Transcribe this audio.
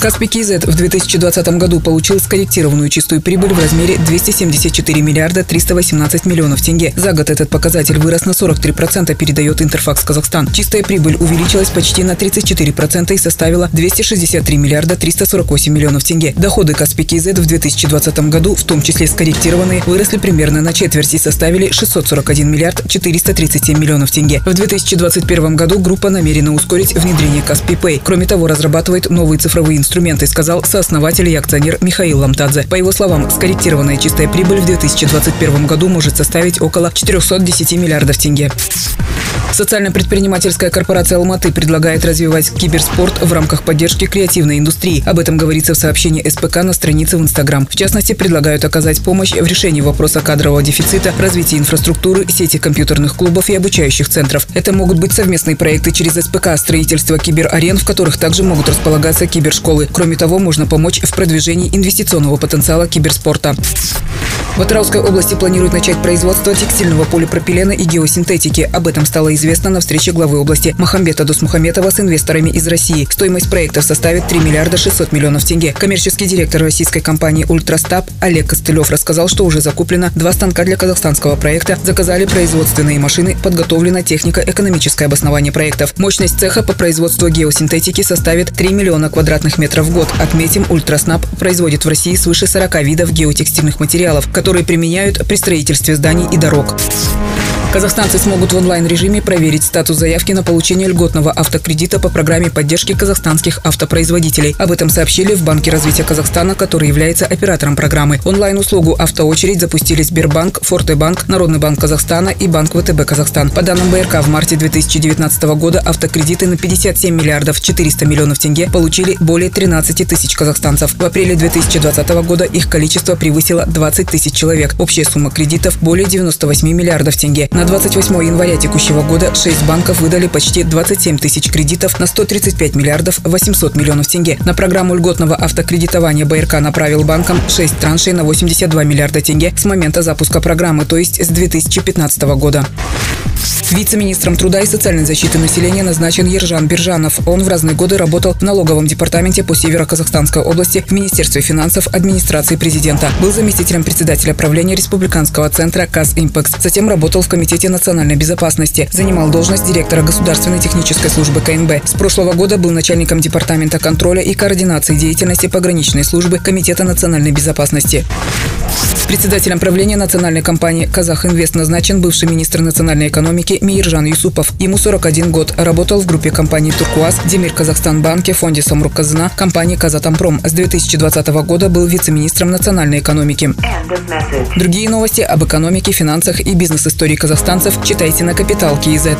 Каспий КИЗ в 2020 году получил скорректированную чистую прибыль в размере 274 миллиарда 318 миллионов тенге. За год этот показатель вырос на 43%, передает Интерфакс Казахстан. Чистая прибыль увеличилась почти на 34% и составила 263 миллиарда 348 миллионов тенге. Доходы Каспий КИЗ в 2020 году, в том числе скорректированные, выросли примерно на четверть и составили 641 миллиард 437 миллионов тенге. В 2021 году группа намерена ускорить внедрение Каспий Пэй. Кроме того, разрабатывает новые цифровые инструменты, сказал сооснователь и акционер Михаил Ламтадзе. По его словам, скорректированная чистая прибыль в 2021 году может составить около 410 миллиардов тенге. Социально-предпринимательская корпорация «Алматы» предлагает развивать киберспорт в рамках поддержки креативной индустрии. Об этом говорится в сообщении СПК на странице в Инстаграм. В частности, предлагают оказать помощь в решении вопроса кадрового дефицита, развитии инфраструктуры, сети компьютерных клубов и обучающих центров. Это могут быть совместные проекты через СПК, строительство киберарен, в которых также могут располагаться кибершколы. Кроме того, можно помочь в продвижении инвестиционного потенциала киберспорта. В Атырауской области планируют начать производство текстильного полипропилена и геосинтетики. Об этом стало известно на встрече главы области Махамбета Дусмухаметова с инвесторами из России. Стоимость проектов составит 3 миллиарда 600 миллионов тенге. Коммерческий директор российской компании «Ультраснаб» Олег Костылев рассказал, что уже закуплено два станка для казахстанского проекта, заказали производственные машины, подготовлена технико-экономическое обоснование проектов. Мощность цеха по производству геосинтетики составит 3 миллиона квадратных метров в год. Отметим, «Ультраснаб» производит в России свыше 40 видов геотекстильных материалов, которые применяют при строительстве зданий и дорог. Казахстанцы смогут в онлайн-режиме проверить статус заявки на получение льготного автокредита по программе поддержки казахстанских автопроизводителей. Об этом сообщили в Банке развития Казахстана, который является оператором программы. Онлайн-услугу «Автоочередь» запустили Сбербанк, Фортебанк, Народный банк Казахстана и Банк ВТБ Казахстан. По данным БРК, в марте 2019 года автокредиты на 57 миллиардов 400 миллионов тенге получили более 13 тысяч казахстанцев. В апреле 2020 года их количество превысило 20 тысяч человек. Общая сумма кредитов более 98 миллиардов тенге. На 28 января текущего года 6 банков выдали почти 27 тысяч кредитов на 135 миллиардов 800 миллионов тенге. На программу льготного автокредитования БРК направил банкам 6 траншей на 82 миллиарда тенге с момента запуска программы, то есть с 2015 года. Вице-министром труда и социальной защиты населения назначен Ержан Биржанов. Он в разные годы работал в налоговом департаменте по Северо-Казахстанской области в Министерстве финансов администрации президента. Был заместителем председателя правления Республиканского центра КАС «Импекс». Затем работал в Комитете национальной безопасности. Занимал должность директора Государственной технической службы КНБ. С прошлого года был начальником департамента контроля и координации деятельности пограничной службы Комитета национальной безопасности. Председателем правления национальной компании «Казахинвест» назначен бывший министр национальной экономики Миржан Юсупов. Ему 41 год. Работал в группе компаний «Туркуаз», «Демир Казахстан Банке», фонде «Самрук Казна», компании «Казатомпром». С 2020 года был вице-министром национальной экономики. Другие новости об экономике, финансах и бизнес-истории казахстанцев читайте на Капитал Киезет.